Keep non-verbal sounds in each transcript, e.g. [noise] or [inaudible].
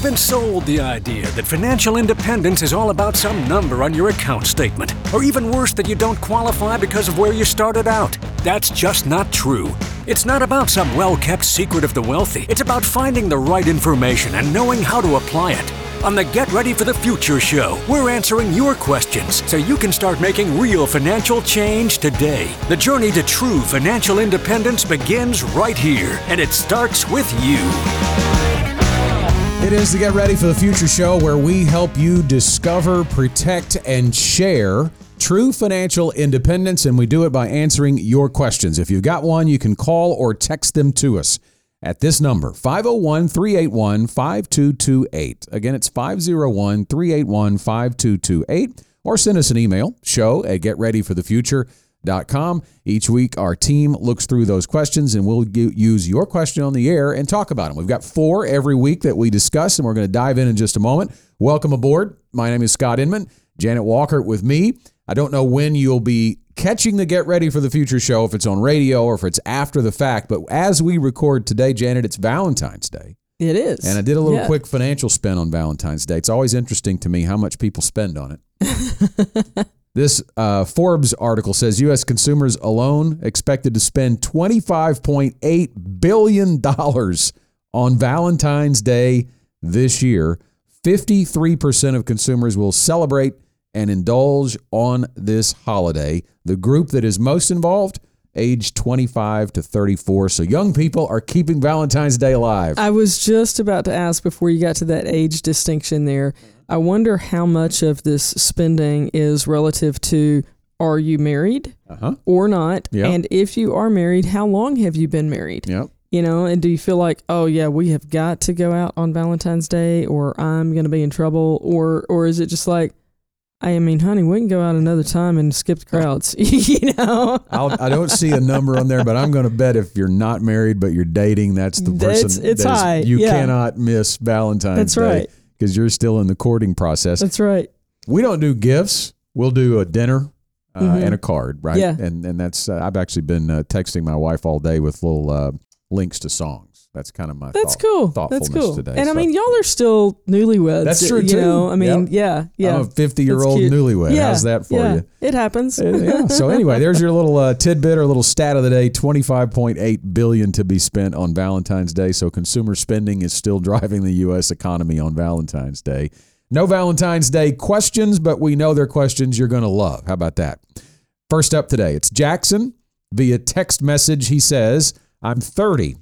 We've been sold the idea that financial independence is all about some number on your account statement, or even worse, that you don't qualify because of where you started out. That's just not true. It's not about some well kept secret of the wealthy, it's about finding the right information and knowing how to apply it. On the Get Ready for the Future show, we're answering your questions so you can start making real financial change today. The journey to true financial independence begins right here, and it starts with you. It is to Get Ready for the Future show where we help you discover, protect, and share true financial independence, and we do it by answering your questions. If you've got one, you can call or text them to us at this number 501 381 5228. Again, it's 501 381 5228, or send us an email show at getreadyforthefuture.com. Each week, our team looks through those questions and we'll use your question on the air and talk about them. We've got four every week that we discuss, and we're going to dive in in just a moment. Welcome aboard. My name is Scott Inman, Janet Walker with me. I don't know when you'll be catching the Get Ready for the Future show, if it's on radio or if it's after the fact. But as we record today, Janet, it's Valentine's Day. It is. And I did a little yeah. quick financial spin on Valentine's Day. It's always interesting to me how much people spend on it. [laughs] this uh, Forbes article says U.S. consumers alone expected to spend $25.8 billion on Valentine's Day this year. 53% of consumers will celebrate and indulge on this holiday. The group that is most involved, age 25 to 34. So young people are keeping Valentine's Day alive. I was just about to ask before you got to that age distinction there. I wonder how much of this spending is relative to are you married uh-huh. or not? Yep. And if you are married, how long have you been married? Yep. You know, and do you feel like, oh yeah, we have got to go out on Valentine's Day or I'm going to be in trouble or or is it just like I mean, honey, we can go out another time and skip the crowds. [laughs] you know, I'll, I do not see a number on there, but I'm going to bet if you're not married but you're dating, that's the person. It's, it's high. You yeah. cannot miss Valentine's that's Day. right. Because you're still in the courting process. That's right. We don't do gifts. We'll do a dinner uh, mm-hmm. and a card, right? Yeah. And and that's uh, I've actually been uh, texting my wife all day with little uh, links to songs. That's kind of my that's thought, cool. Thoughtfulness that's cool. today. And so. I mean, y'all are still newlyweds. That's true you too. Know? I mean, yep. yeah, yeah. I'm a 50 year old newlywed. Yeah, How's that for yeah, you? It happens. yeah. [laughs] So anyway, there's your little uh, tidbit or little stat of the day: 25.8 billion to be spent on Valentine's Day. So consumer spending is still driving the U.S. economy on Valentine's Day. No Valentine's Day questions, but we know they're questions you're going to love. How about that? First up today, it's Jackson via text message. He says, "I'm 30."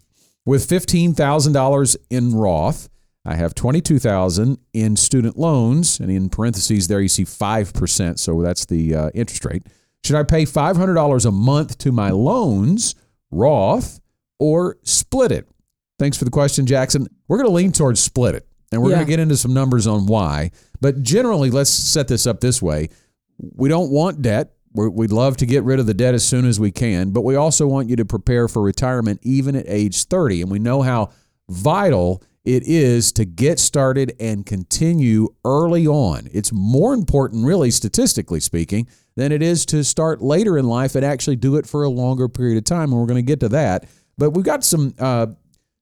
With $15,000 in Roth, I have 22,000 in student loans, and in parentheses there you see 5%, so that's the uh, interest rate. Should I pay $500 a month to my loans, Roth, or split it? Thanks for the question, Jackson. We're going to lean towards split it, and we're yeah. going to get into some numbers on why. But generally, let's set this up this way. We don't want debt we would love to get rid of the debt as soon as we can, but we also want you to prepare for retirement even at age 30. And we know how vital it is to get started and continue early on. It's more important, really, statistically speaking, than it is to start later in life and actually do it for a longer period of time. And we're going to get to that. But we've got some uh,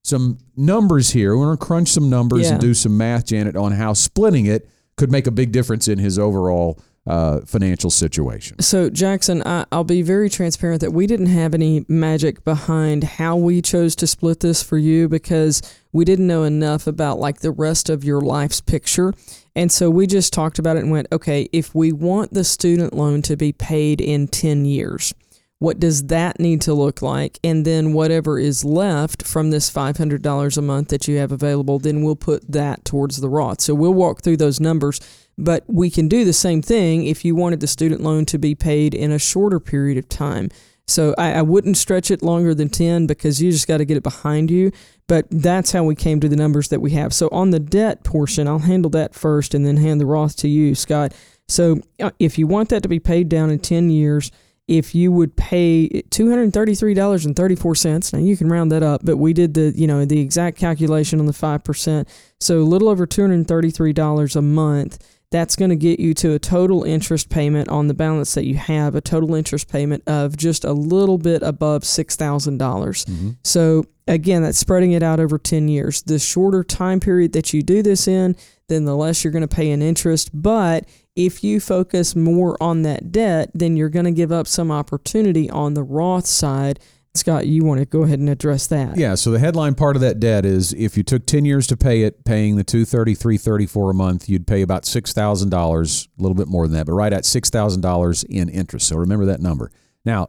some numbers here. We're going to crunch some numbers yeah. and do some math, Janet, on how splitting it could make a big difference in his overall uh, financial situation. So, Jackson, I, will be very transparent that we didn't have any magic behind how we chose to split this for you because we didn't know enough about like the rest of your life's picture. And so we just talked about it and went, okay, if we want the student loan to be paid in 10 years, what does that need to look like? And then whatever is left from this $500 a month that you have available, then we'll put that towards the Roth. So we'll walk through those numbers but we can do the same thing if you wanted the student loan to be paid in a shorter period of time. So I, I wouldn't stretch it longer than 10 because you just got to get it behind you. But that's how we came to the numbers that we have. So on the debt portion, I'll handle that first and then hand the Roth to you, Scott. So uh, if you want that to be paid down in 10 years, if you would pay $233.34 now you can round that up but we did the you know the exact calculation on the 5% so a little over $233 a month that's going to get you to a total interest payment on the balance that you have, a total interest payment of just a little bit above $6,000. dollars mm-hmm. So, again, that's spreading it out over 10 years. The shorter time period that you do this in, then the less you're going to pay in interest. But if you focus more on that debt, then you're going to give up some opportunity on the Roth side. Scott, you want to go ahead and address that? Yeah, so the headline part of that debt is if you took 10 years to pay it, paying the 233.34 a month, you'd pay about $6,000, a little bit more than that, but right at $6,000 in interest. So remember that number. Now,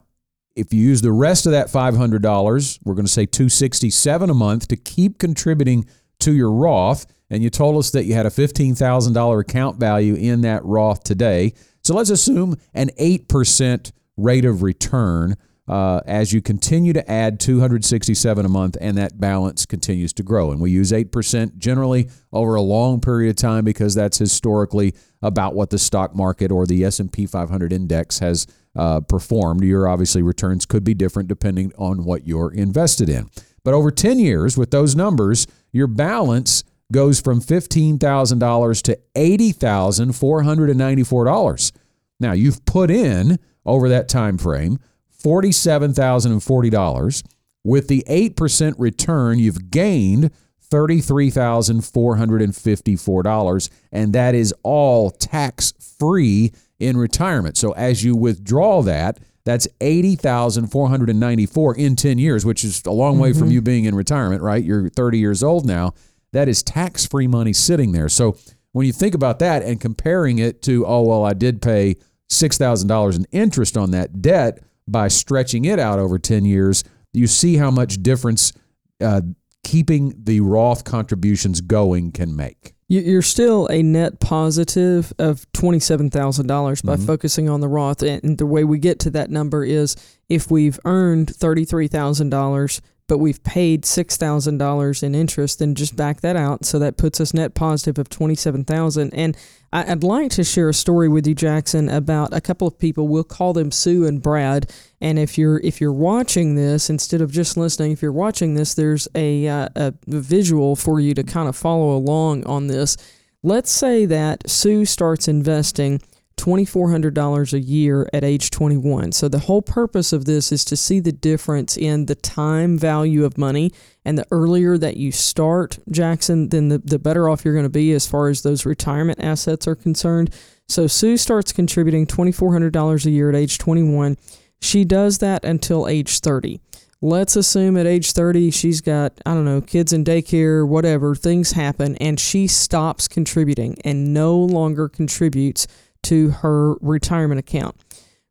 if you use the rest of that $500, we're going to say 267 a month to keep contributing to your Roth, and you told us that you had a $15,000 account value in that Roth today. So let's assume an 8% rate of return uh, as you continue to add 267 a month and that balance continues to grow. And we use 8% generally over a long period of time because that's historically about what the stock market or the S&P 500 index has uh, performed. Your obviously returns could be different depending on what you're invested in. But over 10 years with those numbers, your balance goes from $15,000 to $80,494. Now, you've put in over that time frame $47,040. With the 8% return, you've gained $33,454, and that is all tax free in retirement. So as you withdraw that, that's 80,494 in 10 years, which is a long way from mm-hmm. you being in retirement, right? You're 30 years old now. That is tax free money sitting there. So when you think about that and comparing it to, oh, well, I did pay $6,000 in interest on that debt by stretching it out over 10 years, you see how much difference uh, keeping the Roth contributions going can make. You- You're still a net positive of $27,000 by focusing on the Roth. And the way we get to that number is if we've earned $33,000, but we've paid $6,000 in interest, then just back that out. So that puts us net positive of 27000 And I'd like to share a story with you, Jackson, about a couple of people. We'll call them Sue and Brad. And if you're if you're watching this instead of just listening, if you're watching this, there's a, uh, a visual for you to kind of follow along on this. Let's say that Sue starts investing $2,400 a year at age 21. So, the whole purpose of this is to see the difference in the time value of money. And the earlier that you start, Jackson, then the, the better off you're going to be as far as those retirement assets are concerned. So, Sue starts contributing $2,400 a year at age 21. She does that until age 30. Let's assume at age 30, she's got, I don't know, kids in daycare, whatever, things happen, and she stops contributing and no longer contributes to her retirement account.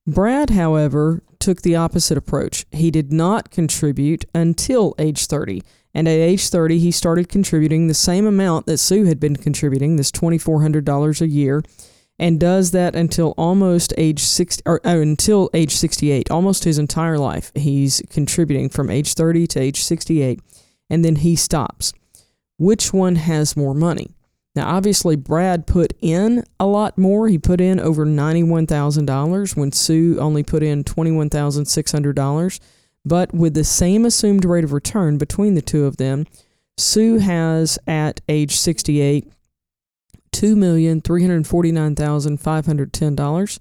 Brad, however, took the opposite approach. He did not contribute until age 30. And at age 30, he started contributing the same amount that Sue had been contributing, this $2,400 a year, and does that until almost age 60 or uh, until age 68, almost his entire life. He's contributing from age 30 to age 68, and then he stops. Which one has more money? Now, obviously, Brad put in a lot more. He put in over $91,000 when Sue only put in $21,600. But with the same assumed rate of return between the two of them, Sue has at age 68 $2,349,510,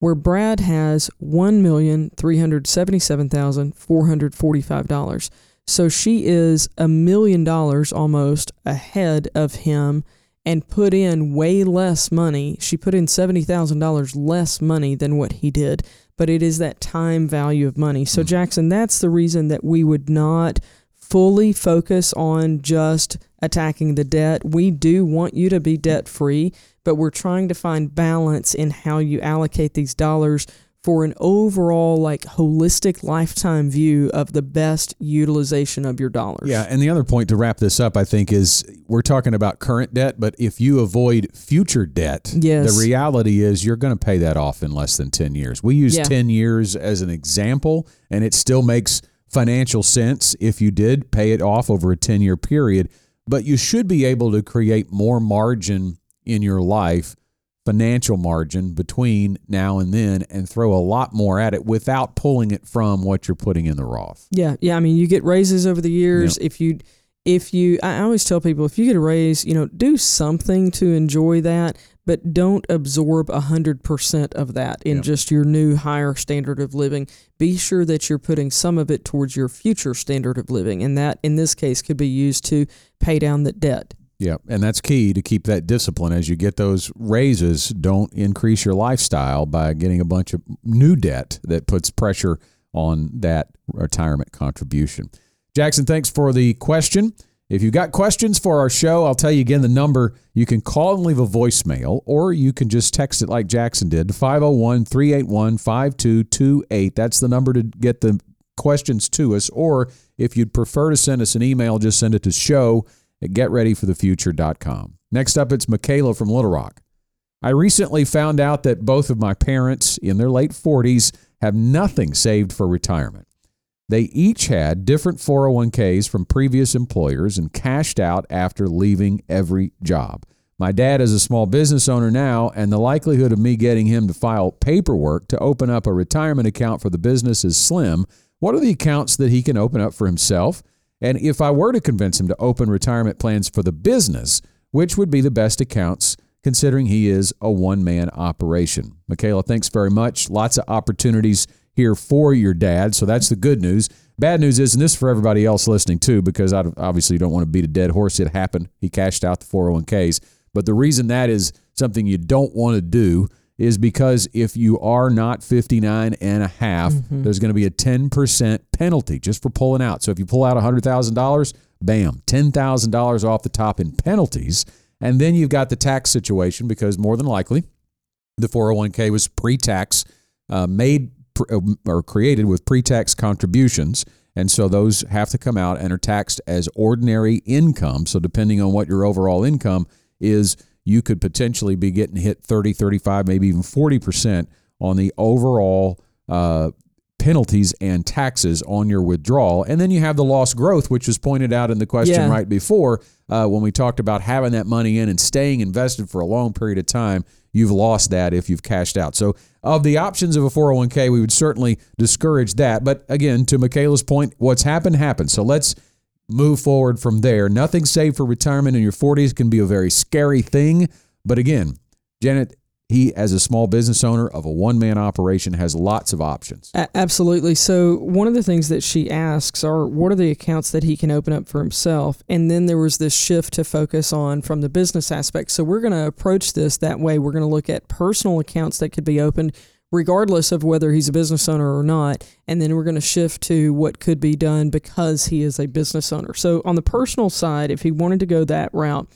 where Brad has $1,377,445. So she is a million dollars almost ahead of him and put in way less money. She put in $70,000 less money than what he did, but it is that time value of money. So, hmm. Jackson, that's the reason that we would not fully focus on just attacking the debt. We do want you to be debt free, but we're trying to find balance in how you allocate these dollars for an overall like holistic lifetime view of the best utilization of your dollars. Yeah, and the other point to wrap this up, I think, is we're talking about current debt, but if you avoid future debt, Yes. the reality is you're going to pay that off in less than 10 years. We use Yeah. 10 years as an example, and it still makes financial sense if you did pay it off over a 10 year period, but you should be able to create more margin in your life. Financial margin between now and then, and throw a lot more at it without pulling it from what you're putting in the Roth. Yeah, yeah. I mean, you get raises over the years. If you, if you, I always tell people, if you get a raise, you know, do something to enjoy that. but don't absorb a 100% of that in Yep. just your new higher standard of living. Be sure that you're putting some of it towards your future standard of living. And that, in this case, could be used to pay down the debt. Yeah, and that's key to keep that discipline as you get those raises. Don't increase your lifestyle by getting a bunch of new debt that puts pressure on that retirement contribution. Jackson, thanks for the question. If you've got questions for our show, I'll tell you again the number. You can call and leave a voicemail, or you can just text it like Jackson did to 501 381 5228. That's the number to get the questions to us. Or if you'd prefer to send us an email, just send it to show at getreadyforthefuture.com. Next up, it's Michaela from Little Rock. I recently found out that both of my parents in their late 40s have nothing saved for retirement. They each had different 401ks from previous employers and cashed out after leaving every job. My dad is a small business owner now, and the likelihood of me getting him to file paperwork to open up a retirement account for the business is slim. What are the accounts that he can open up for himself? And if I were to convince him to open retirement plans for the business, which would be the best accounts considering he is a one man operation? Michaela, thanks very much. Lots of opportunities here for your dad. So that's the good news. Bad news is, and this is for everybody else listening too, because I obviously don't want to beat a dead horse. It happened. He cashed out the 401ks. But the reason that is something you don't want to do is because if you are not 59 and a half, there's going to be a 10% penalty just for pulling out. So if you pull out $100,000, bam, $10,000 off the top in penalties. And then you've got the tax situation because more than likely the 401k was pre-tax uh, made pr- uh, or created with pre-tax contributions and so those have to come out and are taxed as ordinary income so depending on what your overall income is you could potentially be getting hit 30 35 maybe even 40% on the overall uh, penalties and taxes on your withdrawal. And then you have the lost growth which was pointed out in the question Yeah. right before uh, when we talked about having that money in and staying invested for a long period of time you've lost that if you've cashed out. So of the options of a 401k we would certainly discourage that. But again to michaela's point what's happened happened. So let's move forward from there nothing saved for retirement in your 40s can be a very scary thing but again janet he as a small business owner of a one-man operation has lots of options absolutely. So one of the things that she asks are what are the accounts that he can open up for himself? And then there was this shift to focus on from the business aspect. So we're going to approach this that way. We're going to look at personal accounts that could be opened regardless of whether he's a business owner or not. And then we're going to shift to what could be done because he is a business owner. So on the personal side, if he wanted to go that route,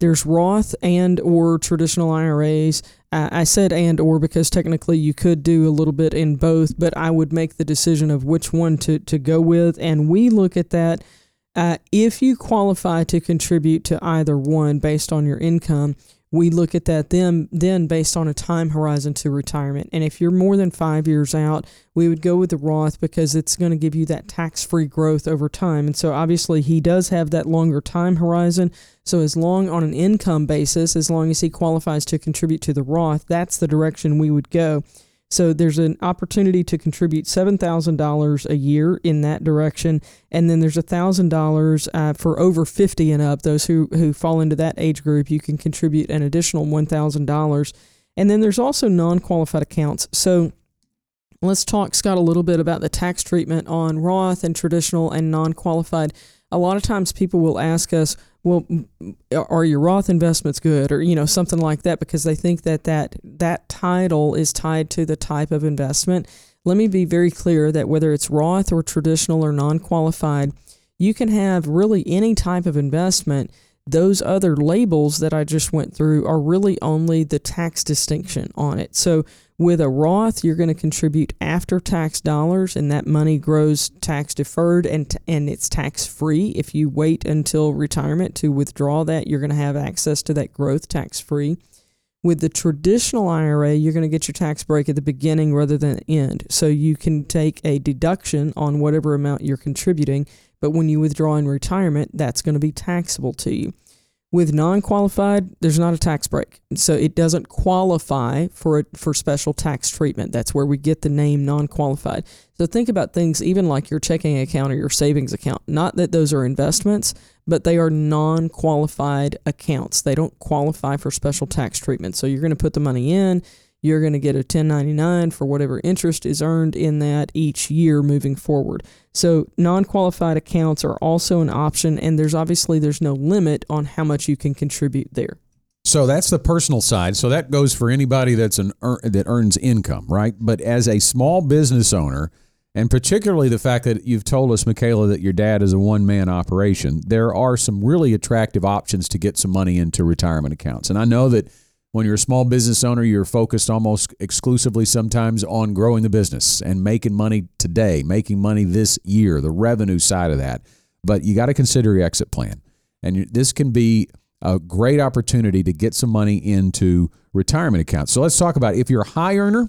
there's Roth and or traditional IRAs. Uh, I said and or because technically you could do a little bit in both, but I would make the decision of which one to, to go with. And we look at that uh, if you qualify to contribute to either one based on your income. We look at that then then based on a time horizon to retirement. And if you're more than five years out, we would go with the Roth because it's going to give you that tax free growth over time. And so obviously he does have that longer time horizon. So as long on an income basis, as long as he qualifies to contribute to the Roth, that's the direction we would go. So there's an opportunity to contribute seven thousand dollars a year in that direction, and then there's a thousand dollars uh, for over fifty and up. Those who who fall into that age group, you can contribute an additional one thousand dollars, and then there's also non-qualified accounts. So let's talk, Scott, a little bit about the tax treatment on Roth and traditional and non-qualified. A lot of times, people will ask us, "Well, are your Roth investments good?" or you know something like that, because they think that that that title is tied to the type of investment. Let me be very clear that whether it's Roth or traditional or non-qualified, you can have really any type of investment. Those other labels that I just went through are really only the tax distinction on it. So with a Roth, you're going to contribute after tax dollars, and that money grows tax deferred and and it's tax free. If you wait until retirement to withdraw that, you're going to have access to that growth tax free. With the traditional IRA, you're going to get your tax break at the beginning rather than the end. So you can take a deduction on whatever amount you're contributing, but when you withdraw in retirement, that's going to be taxable to you. With non-qualified, there's not a tax break, so it doesn't qualify for a, for special tax treatment. That's where we get the name non-qualified. So think about things even like your checking account or your savings account. Not that those are investments, but they are non-qualified accounts. They don't qualify for special tax treatment. So you're going to put the money in you're going to get a 1099 for whatever interest is earned in that each year moving forward. So non-qualified accounts are also an option and there's obviously there's no limit on how much you can contribute there. So that's the personal side. So that goes for anybody that's an that earns income, right? But as a small business owner, and particularly the fact that you've told us, Michaela, that your dad is a one man operation, there are some really attractive options to get some money into retirement accounts. And I know that when you're a small business owner, you're focused almost exclusively sometimes on growing the business and making money today, making money this year, the revenue side of that. But you got to consider your exit plan. And this can be a great opportunity to get some money into retirement accounts. So let's talk about if you're a high earner,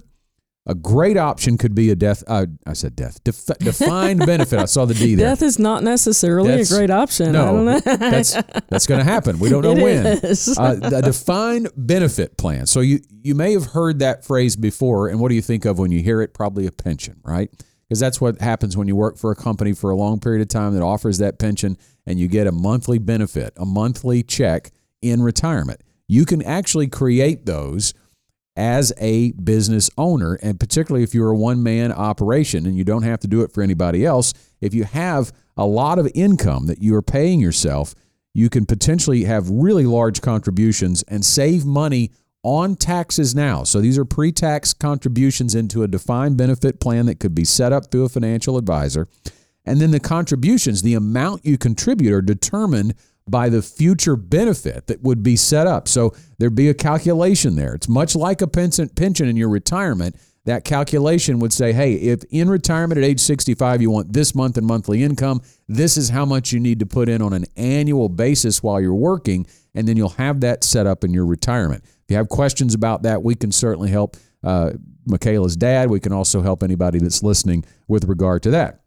a great option could be a death. Uh, I said death. Def, defined benefit. I saw the D [laughs] there. Death is not necessarily a great option. No, [laughs] that's that's going to happen. We don't [laughs] know it when. Uh, a defined benefit plan. So you you may have heard that phrase before, and what do you think of when you hear it? Probably a pension, right? Because that's what happens when you work for a company for a long period of time that offers that pension, and you get a monthly benefit, a monthly check in retirement. You can actually create those as a business owner, and particularly if you're a one man operation and you don't have to do it for anybody else, if you have a lot of income that you are paying yourself, you can potentially have really large contributions and save money on taxes now. So these are pre tax contributions into a defined benefit plan that could be set up through a financial advisor. And then the contributions, the amount you contribute, are determined by the future benefit that would be set up. So there'd be a calculation there. It's much like a pension in your retirement. That calculation would say, hey, if in retirement at age 65 you want this month in monthly income, this is how much you need to put in on an annual basis while you're working, and then you'll have that set up in your retirement. If you have questions about that, we can certainly help uh, Michaela's dad. We can also help anybody that's listening with regard to that.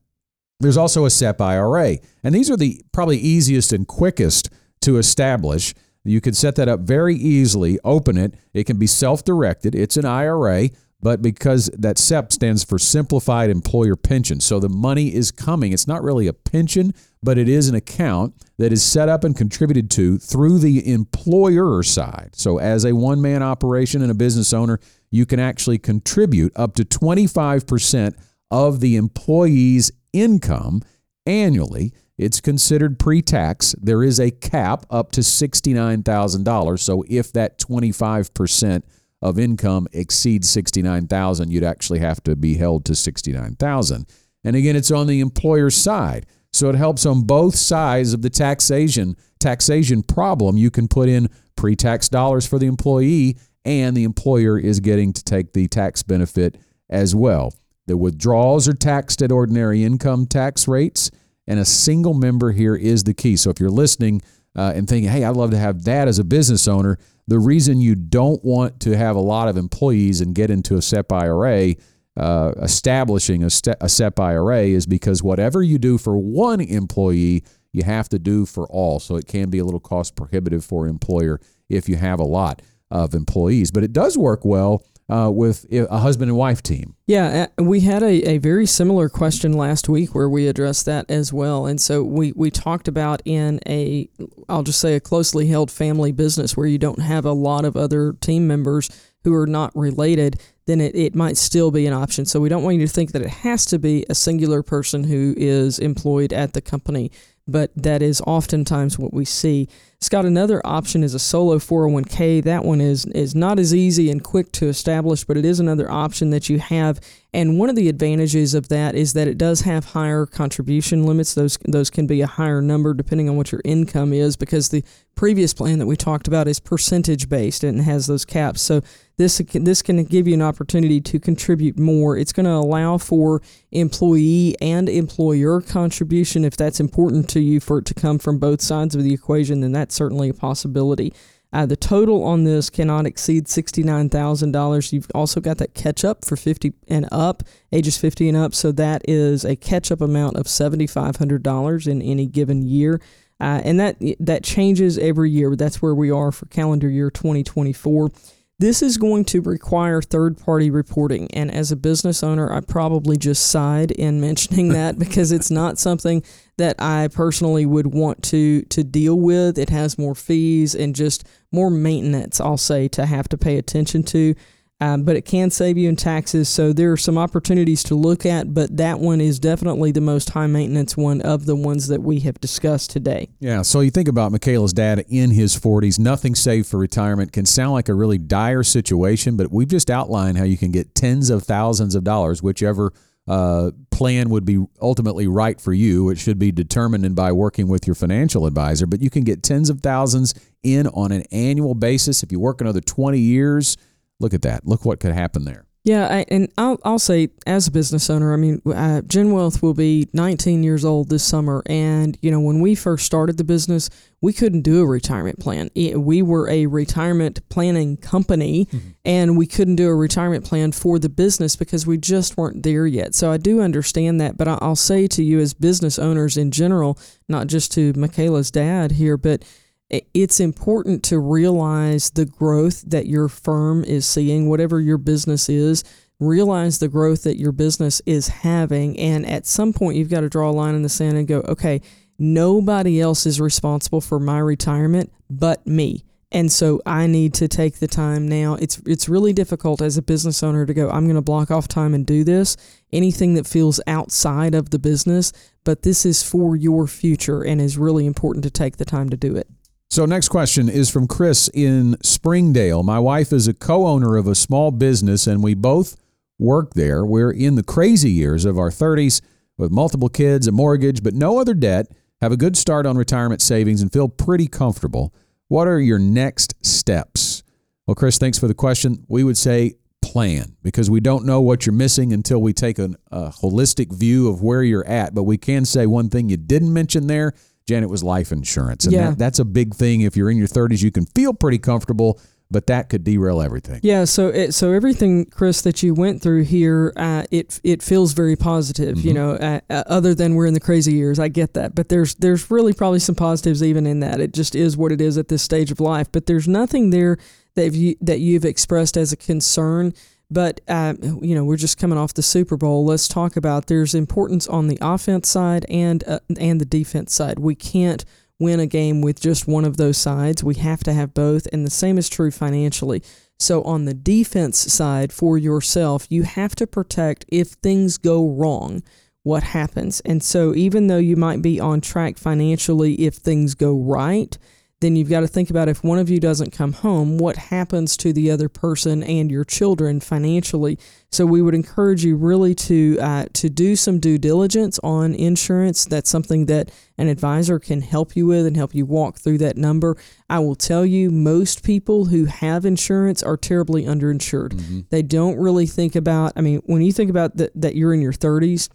There's also a SEP IRA, and these are the probably easiest and quickest to establish. You can set that up very easily, open it. It can be self directed. It's an IRA, but because that SEP stands for Simplified Employer Pension. So the money is coming. It's not really a pension, but it is an account that is set up and contributed to through the employer side. So as a one man operation and a business owner, you can actually contribute up to 25% of the employee's income annually. It's considered pre tax. There is a cap up to $69,000. So if that 25% of income exceeds 69,000, you'd actually have to be held to 69,000. And again, it's on the employer side. So it helps on both sides of the taxation taxation problem. You can put in pre-tax dollars for the employee and the employer is getting to take the tax benefit as well. The withdrawals are taxed at ordinary income tax rates, and a single member here is the key. So if you're listening uh, and thinking, hey, I'd love to have that as a business owner, the reason you don't want to have a lot of employees and get into a SEP IRA, uh, establishing a, ste- a SEP IRA, is because whatever you do for one employee, you have to do for all. So it can be a little cost prohibitive for an employer if you have a lot of employees. But it does work well uh, with a husband and wife team. Yeah, we had a, a very similar question last week where we addressed that as well. And so we, we talked about in a, I'll just say, a closely held family business where you don't have a lot of other team members who are not related, then it, it might still be an option. So we don't want you to think that it has to be a singular person who is employed at the company but that is oftentimes what we see. Scott, another option is a solo 401k. That one is is not as easy and quick to establish, but it is another option that you have. And one of the advantages of that is that it does have higher contribution limits. Those those can be a higher number depending on what your income is because the previous plan that we talked about is percentage based and has those caps. So this this can give you an opportunity to contribute more. It's going to allow for employee and employer contribution if that's important to you for it to come from both sides of the equation. Then that's certainly a possibility. Uh, the total on this cannot exceed $69,000. You've also got that catch up for 50 and up, ages 50 and up. So that is a catch up amount of $7,500 in any given year. Uh, and that that changes every year. That's where we are for calendar year 2024. This is going to require third party reporting. And as a business owner, I probably just sighed in [laughs] mentioning that because it's not something that I personally would want to, to deal with. It has more fees and just more maintenance, I'll say, to have to pay attention to um, but it can save you in taxes. So there are some opportunities to look at, but that one is definitely the most high maintenance one of the ones that we have discussed today. Yeah. So you think about Michaela's dad in his 40s, nothing saved for retirement can sound like a really dire situation, but we've just outlined how you can get tens of thousands of dollars, whichever uh, plan would be ultimately right for you. It should be determined by working with your financial advisor, but you can get tens of thousands in on an annual basis if you work another 20 years Look at that. Look what could happen there. Yeah, I, and I'll, I'll say as a business owner, I mean, uh, Gen Wealth will be 19 years old this summer, and you know when we first started the business, we couldn't do a retirement plan. We were a retirement planning company, mm-hmm. and we couldn't do a retirement plan for the business because we just weren't there yet. So I do understand that, but I'll say to you as business owners in general, not just to Michaela's dad here, but it's important to realize the growth that your firm is seeing, whatever your business is. Realize the growth that your business is having. And at some point, you've got to draw a line in the sand and go, okay, nobody else is responsible for my retirement but me. And so I need to take the time now. It's it's really difficult as a business owner to go, I'm going to block off time and do this. Anything that feels outside of the business, but this is for your future and is really important to take the time to do it. So, next question is from Chris in Springdale. My wife is a co owner of a small business, and we both work there. We're in the crazy years of our 30s with multiple kids, a mortgage, but no other debt, have a good start on retirement savings, and feel pretty comfortable. What are your next steps? Well, Chris, thanks for the question. We would say plan because we don't know what you're missing until we take an, a holistic view of where you're at. But we can say one thing you didn't mention there Janet was life insurance. And yeah. that, that's a big thing. If you're in your 30s, you can feel pretty comfortable, but that could derail everything. Yeah. So it, so everything, Chris, that you went through here, uh, it it feels very positive. Mm-hmm. You know, uh, uh, other than we're in the crazy years, I get that, but there's there's really probably some positives even in that. It just is what it is at this stage of life. But there's nothing there that you that you've expressed as a concern but uh, you know, we're just coming off the Super Bowl. Let's talk about there's importance on the offense side and uh, and the defense side. We can't win a game with just one of those sides. We have to have both, and the same is true financially. So on the defense side for yourself, you have to protect if things go wrong. What happens? And so, even though you might be on track financially, if things go right, then you've got to think about if one of you doesn't come home, what happens to the other person and your children financially. So we would encourage you really to uh, to do some due diligence on insurance. That's something that an advisor can help you with and help you walk through that number. I will tell you, most people who have insurance are terribly underinsured. Mm-hmm. They don't really think about. I mean, when you think about that, that you're in your 30s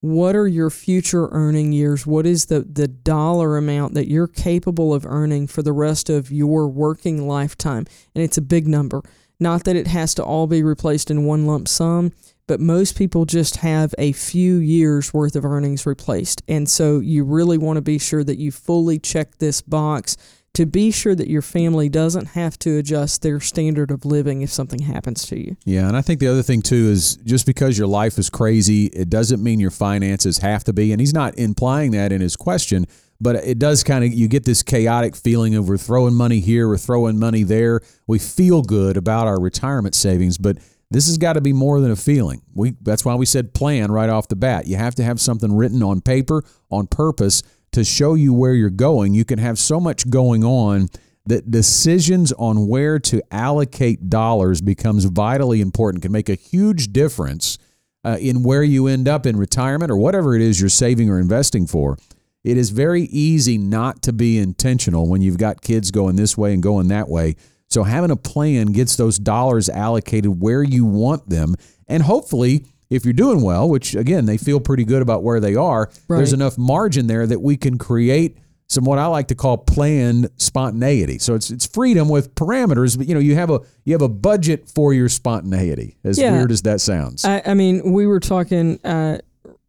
what are your future earning years? What is the, the dollar amount that you're capable of earning for the rest of your working lifetime? And it's a big number. Not that it has to all be replaced in one lump sum, but most people just have a few years worth of earnings replaced. And so you really want to be sure that you fully check this box to be sure that your family doesn't have to adjust their standard of living if something happens to you. Yeah, and I think the other thing too is just because your life is crazy, it doesn't mean your finances have to be. And he's not implying that in his question, but it does kind of you get this chaotic feeling of we're throwing money here, we're throwing money there. We feel good about our retirement savings, but this has got to be more than a feeling. We that's why we said plan right off the bat. You have to have something written on paper on purpose to show you where you're going. You can have so much going on that decisions on where to allocate dollars becomes vitally important, can make a huge difference uh, in where you end up in retirement or whatever it is you're saving or investing for. It is very easy not to be intentional when you've got kids going this way and going that way. So having a plan gets those dollars allocated where you want them and hopefully if you're doing well, which again, they feel pretty good about where they are, right. there's enough margin there that we can create some what I like to call planned spontaneity. So it's it's freedom with parameters, but you know, you have a you have a budget for your spontaneity. As yeah. weird as that sounds. I, I mean, we were talking uh,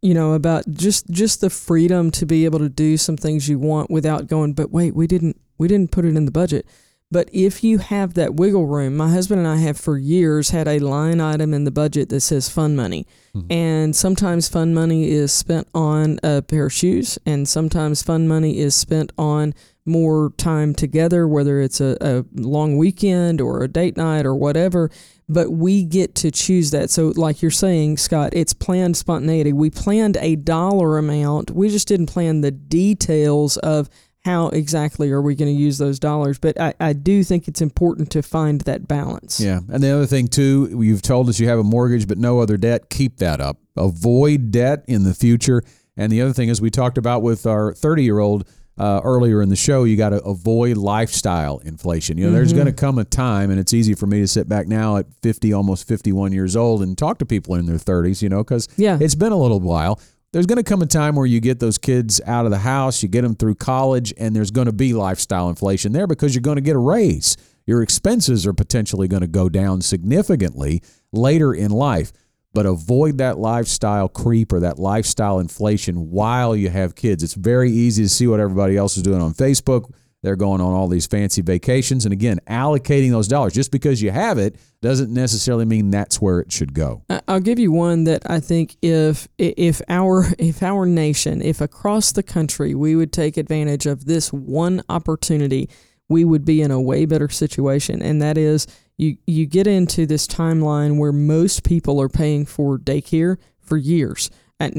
you know about just just the freedom to be able to do some things you want without going but wait we didn't we didn't put it in the budget but if you have that wiggle room my husband and i have for years had a line item in the budget that says fun money mm-hmm. and sometimes fun money is spent on a pair of shoes and sometimes fun money is spent on more time together whether it's a, a long weekend or a date night or whatever but we get to choose that. So, like you're saying, Scott, it's planned spontaneity. We planned a dollar amount, we just didn't plan the details of how exactly are we going to use those dollars. But I, I do think it's important to find that balance. Yeah. And the other thing, too, you've told us you have a mortgage but no other debt. Keep that up. Avoid debt in the future. And the other thing is, we talked about with our 30 year old uh, earlier in the show, you got to avoid lifestyle inflation. You know, mm-hmm. there's going to come a time, and it's easy for me to sit back now at 50, almost 51 years old, and talk to people in their 30s. You know, because yeah. it's been a little while. There's going to come a time where you get those kids out of the house, you get them through college, and there's going to be lifestyle inflation there because you're going to get a raise. Your expenses are potentially going to go down significantly later in life but avoid that lifestyle creep or that lifestyle inflation while you have kids. It's very easy to see what everybody else is doing on Facebook. They're going on all these fancy vacations. And again, allocating those dollars just because you have it doesn't necessarily mean that's where it should go. I'll give you one that I think if if our [laughs] if our nation, if across the country we would take advantage of this one opportunity, we would be in a way better situation. And that is you you get into this timeline where most people are paying for daycare for years.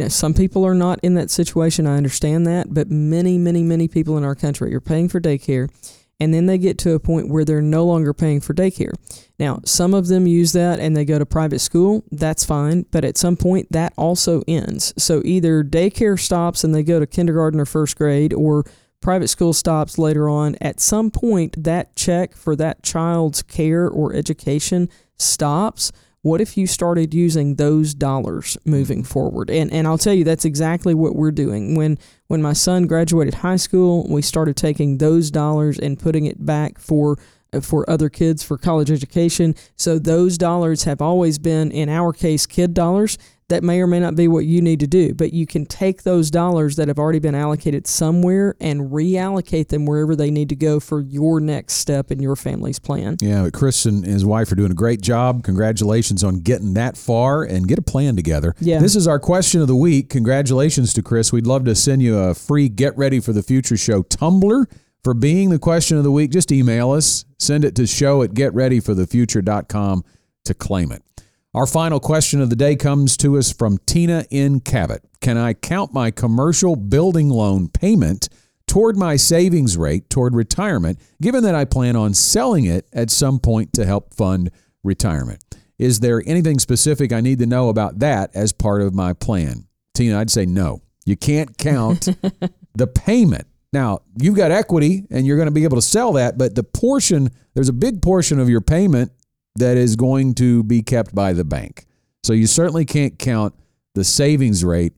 Some people are not in that situation. I understand that, but many, many, many people in our country are paying for daycare, and then they get to a point where they're no longer paying for daycare. Now, some of them use that and they go to private school. That's fine, but at some point that also ends. So either daycare stops and they go to kindergarten or first grade, or private school stops later on, at some point that check for that child's care or education stops. What if you started using those dollars moving mm-hmm. forward? And and I'll tell you that's exactly what we're doing. When when my son graduated high school, we started taking those dollars and putting it back for uh, for other kids for college education. So those dollars have always been in our case kid dollars that may or may not be what you need to do, but you can take those dollars that have already been allocated somewhere and reallocate them wherever they need to go for your next step in your family's plan. Yeah, Chris and his wife are doing a great job. Congratulations on getting that far and get a plan together. Yeah. This is our question of the week. Congratulations to Chris. We'd love to send you a free Get Ready for the Future show tumbler for being the question of the week. Just email us, send it to show at getreadyforthefuture.com to claim it. Our final question of the day comes to us from Tina in Cabot. Can I count my commercial building loan payment toward my savings rate toward retirement, given that I plan on selling it at some point to help fund retirement? Is there anything specific I need to know about that as part of my plan? Tina, I'd say no. You can't count [laughs] the payment. Now, you've got equity and you're going to be able to sell that, but the portion, there's a big portion of your payment that is going to be kept by the bank. So you certainly can't count the savings rate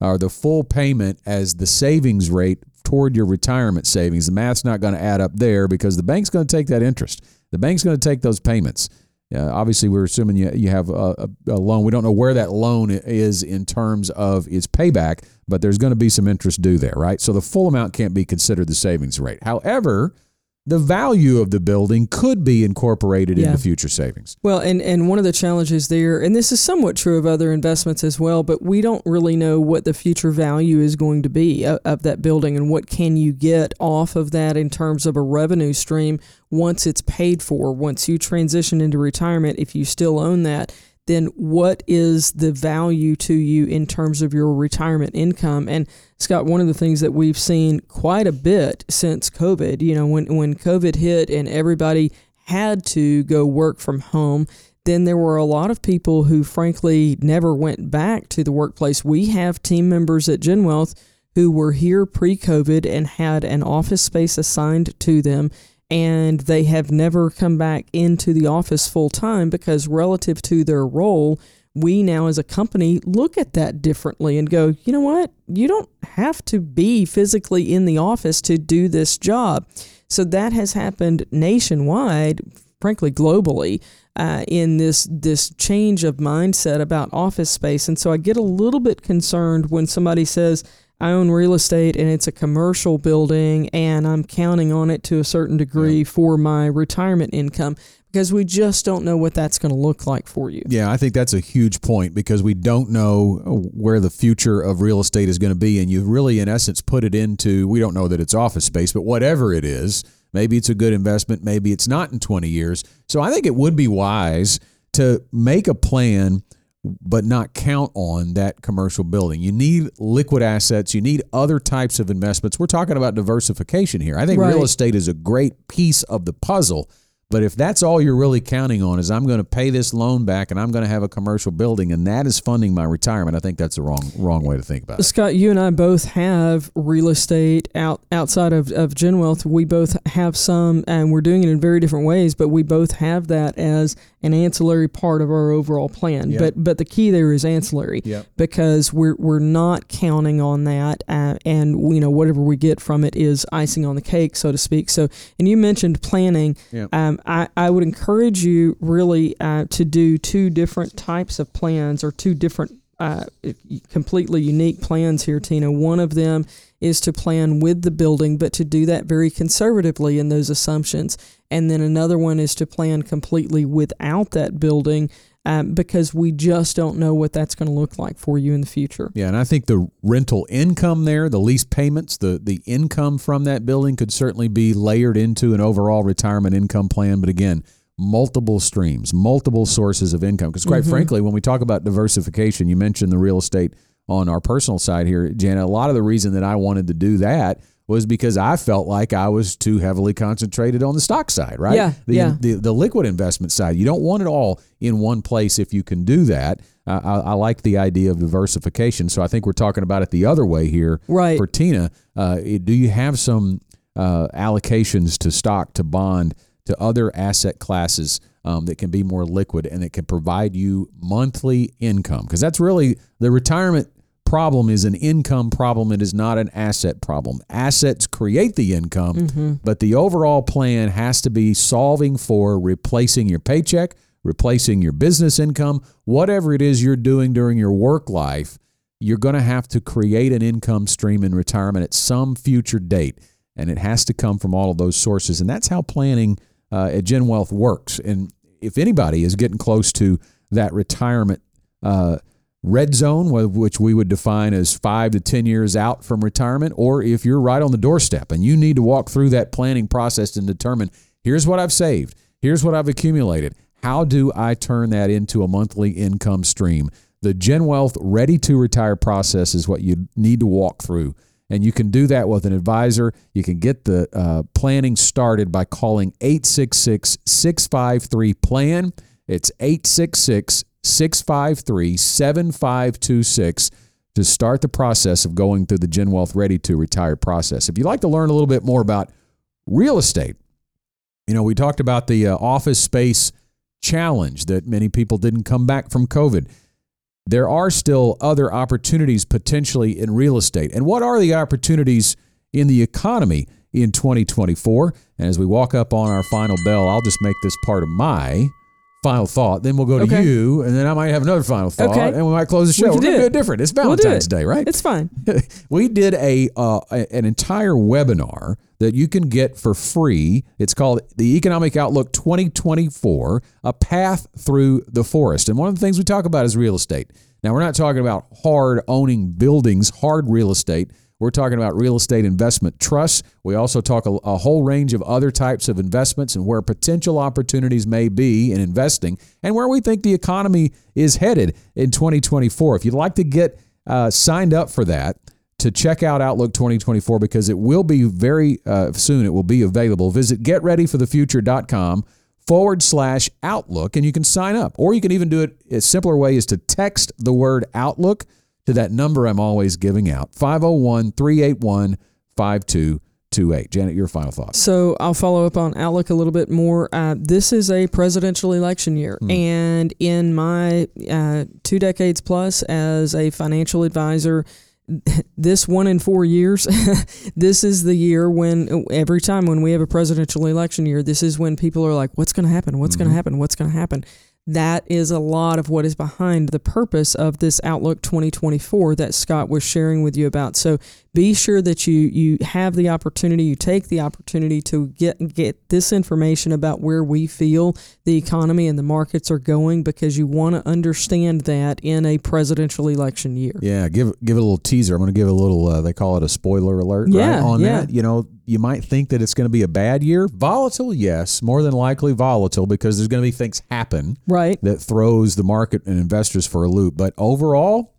or the full payment as the savings rate toward your retirement savings. The math's not going to add up there because the bank's going to take that interest. The bank's going to take those payments. Uh, obviously, we're assuming you, you have a, a, loan. We don't know where that loan is in terms of its payback, but there's going to be some interest due there, right? So the full amount can't be considered the savings rate. However, the value of the building could be incorporated yeah. into future savings. Well, and, and one of the challenges there, and this is somewhat true of other investments as well, but we don't really know what the future value is going to be of, of that building and what can you get off of that in terms of a revenue stream once it's paid for, once you transition into retirement, if you still own that then what is the value to you in terms of your retirement income? And Scott, one of the things that we've seen quite a bit since COVID, you know, when, when COVID hit and everybody had to go work from home, then there were a lot of people who frankly never went back to the workplace. We have team members at GenWealth who were here pre COVID and had an office space assigned to them and they have never come back into the office full time because relative to their role we now as a company look at that differently and go you know what you don't have to be physically in the office to do this job so that has happened nationwide frankly globally uh, in this this change of mindset about office space. And so I get a little bit concerned when somebody says, I own real estate and it's a commercial building and I'm counting on it to a certain degree yeah. for my retirement income because we just don't know what that's going to look like for you. Yeah, I think that's a huge point because we don't know where the future of real estate is going to be. And you really, in essence, put it into we don't know that it's office space, but whatever it is, maybe it's a good investment, maybe it's not in 20 years. So I think it would be wise to make a plan but not count on that commercial building. You need liquid assets, you need other types of investments. We're talking about diversification here. I think right. real estate is a great piece of the puzzle but if that's all you're really counting on is I'm going to pay this loan back and I'm going to have a commercial building and that is funding my retirement, I think that's the wrong wrong way to think about it. Scott, you and I both have real estate out outside of, of GenWealth. We both have some and we're doing it in very different ways, but we both have that as an ancillary part of our overall plan. Yep. But but the key there is ancillary yep. because we're we're not counting on that, uh, and you know whatever we get from it is icing on the cake, so to speak. So and you mentioned planning. Yep. Um, I I would encourage you really uh, to do two different types of plans or two different uh, completely unique plans here, Tina. One of them is to plan with the building, but to do that very conservatively in those assumptions. And then another one is to plan completely without that building. Um, because we just don't know what that's going to look like for you in the future. Yeah, and I think the rental income there, the lease payments, the the income from that building could certainly be layered into an overall retirement income plan. But again, multiple streams, multiple sources of income. Because quite mm-hmm. frankly, when we talk about diversification, you mentioned the real estate on our personal side here, Janet, a lot of the reason that I wanted to do that was because I felt like I was too heavily concentrated on the stock side, right? Yeah. The, yeah. the, the liquid investment side. You don't want it all in one place if you can do that. Uh, I, I, like the idea of diversification. So I think we're talking about it the other way here right. for Tina. Uh, do you have some uh, allocations to stock, to bond, to other asset classes um, that can be more liquid and that can provide you monthly income? Because that's really the retirement problem is an income problem. It is not an asset problem. Assets create the income, mm-hmm. but the overall plan has to be solving for replacing your paycheck, replacing your business income, whatever it is you're doing during your work life. You're going to have to create an income stream in retirement at some future date, and it has to come from all of those sources. And that's how planning uh, at Wealth works. And if anybody is getting close to that retirement uh, red zone, which we would define as five to 10 years out from retirement, or if you're right on the doorstep and you need to walk through that planning process and determine here's what I've saved, here's what I've accumulated. How do I turn that into a monthly income stream? The Gen Wealth Ready to Retire process is what you need to walk through. And you can do that with an advisor. You can get the uh, planning started by calling 866 653 PLAN. It's 866 653 7526 to start the process of going through the Gen Wealth Ready to Retire process. If you'd like to learn a little bit more about real estate, you know, we talked about the uh, office space challenge that many people didn't come back from COVID. There are still other opportunities potentially in real estate. And what are the opportunities in the economy in 2024? And as we walk up on our final bell, I'll just make this part of my final thought. Then we'll go to okay. you, and then I might have another final thought, okay. and we might close the show. We are to do it different. It's Valentine's we'll it. Day, right? It's fine. [laughs] we did a, uh, an entire webinar that you can get for free. It's called the Economic Outlook 2024: A Path Through the Forest. And one of the things we talk about is real estate. Now, we're not talking about hard owning buildings, hard real estate. We're talking about real estate investment trusts. We also talk a, a, whole range of other types of investments and where potential opportunities may be in investing and where we think the economy is headed in 2024. If you'd like to get uh, signed up for that, to check out Outlook 2024 because it will be very uh, soon. It will be available. Visit getreadyforthefuture.com forward slash Outlook and you can sign up. Or you can even do it. A simpler way is to text the word Outlook to that number I'm always giving out 501 381 5228. Janet, your final thoughts. So I'll follow up on Outlook a little bit more. Uh, this is a presidential election year. Mm. And in my uh, two decades plus as a financial advisor, [laughs] this one in four years, [laughs] this is the year when every time when we have a presidential election year, this is when people are like, what's going to happen? What's mm-hmm. going to happen? What's going to happen? That is a lot of what is behind the purpose of this Outlook 2024 that Scott was sharing with you about. So be sure that you you have the opportunity, you take the opportunity to get get this information about where we feel the economy and the markets are going because you want to understand that in a presidential election year. Yeah, give give it a little teaser. I'm going to give a little. Uh, they call it a spoiler alert. Yeah, right, on yeah. that. You know, you might think that it's going to be a bad year. Volatile, yes, more than likely volatile because there's going to be things happen right that throws the market and investors for a loop. But overall,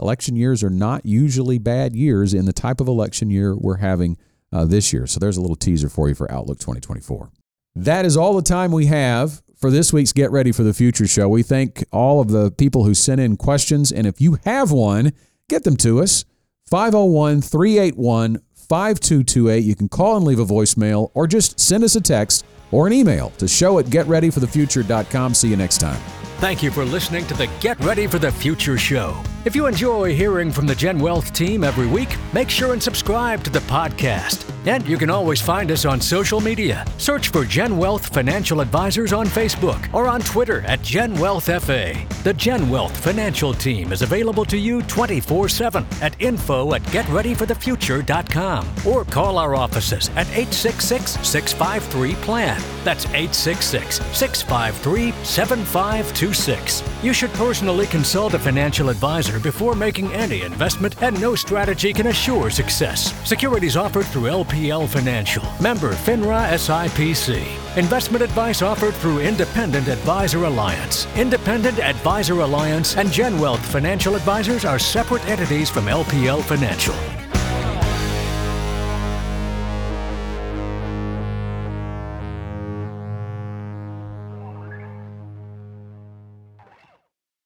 election years are not usually bad years in the type of election year we're having uh, this year. So there's a little teaser for you for Outlook 2024. That is all the time we have for this week's Get Ready for the Future show. We thank all of the people who sent in questions. And if you have one, get them to us. 501 381 5228. You can call and leave a voicemail or just send us a text or an email to show at getreadyforthefuture.com. See you next time. Thank you for listening to the Get Ready for the Future show. If you enjoy hearing from the Gen Wealth team every week, make sure and subscribe to the podcast. And you can always find us on social media. Search for Gen Wealth Financial Advisors on Facebook or on Twitter at Gen Wealth FA. The Gen Wealth Financial Team is available to you 24 7 at info at getreadyforthefuture.com or call our offices at 866 653 PLAN. That's 866 653 7526. You should personally consult a financial advisor before making any investment, and no strategy can assure success. Securities offered through LPL Financial, member FINRA SIPC. Investment advice offered through Independent Advisor Alliance. Independent Advisor Alliance and GenWealth Financial Advisors are separate entities from LPL Financial.